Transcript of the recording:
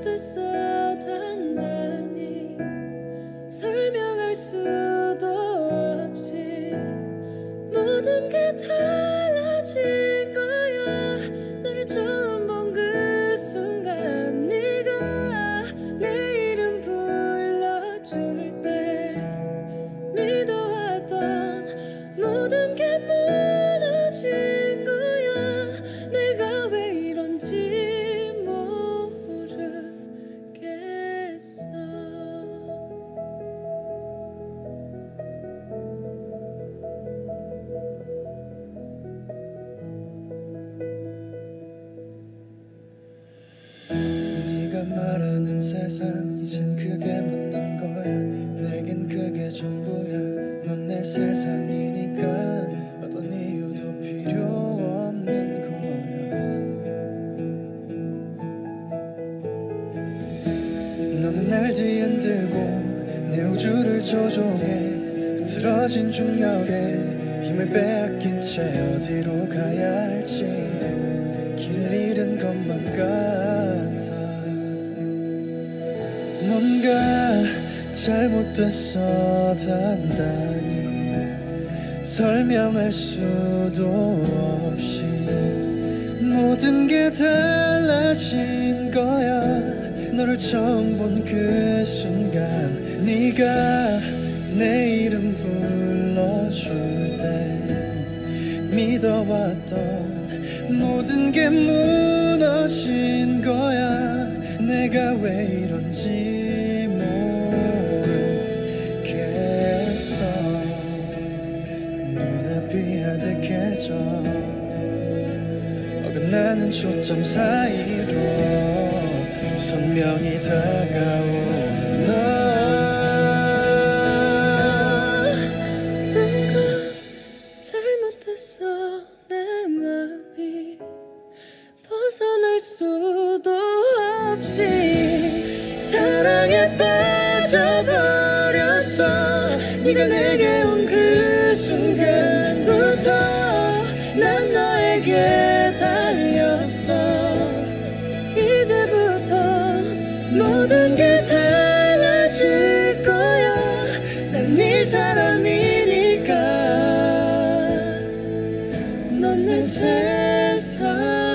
잘못됐어 단단히 설명할 수도 없이 모든 게 달라진 거야. 그 모든 게 무 네가 말하는 세상 이젠 그게 묻는 거야. 내겐 그게 전부야. 넌 내 세상이니까 어떤 이유도 필요 없는 거야. 너는 날 뒤흔들고 내 우주를 조종해. 틀어진 중력에 힘을 빼앗긴 채 어디로 가야 뭔가 잘못됐어 단단히 설명할 수도 없이 모든 게 달라진 거야. 너를 처음 본 그 순간 네가 내 이름 불러줄 때 믿어왔던 모든 게 무너진 내가 왜 이런지 모르겠어. 눈앞이 아득해져 어긋나는 초점 사이로 선명히 다가오 빠져버렸어. 네가 내게 온 그 순간부터 난 너에게 달렸어. 이제부터 모든 게 달라질 거야. 난 네 사람이니까. 넌내 사람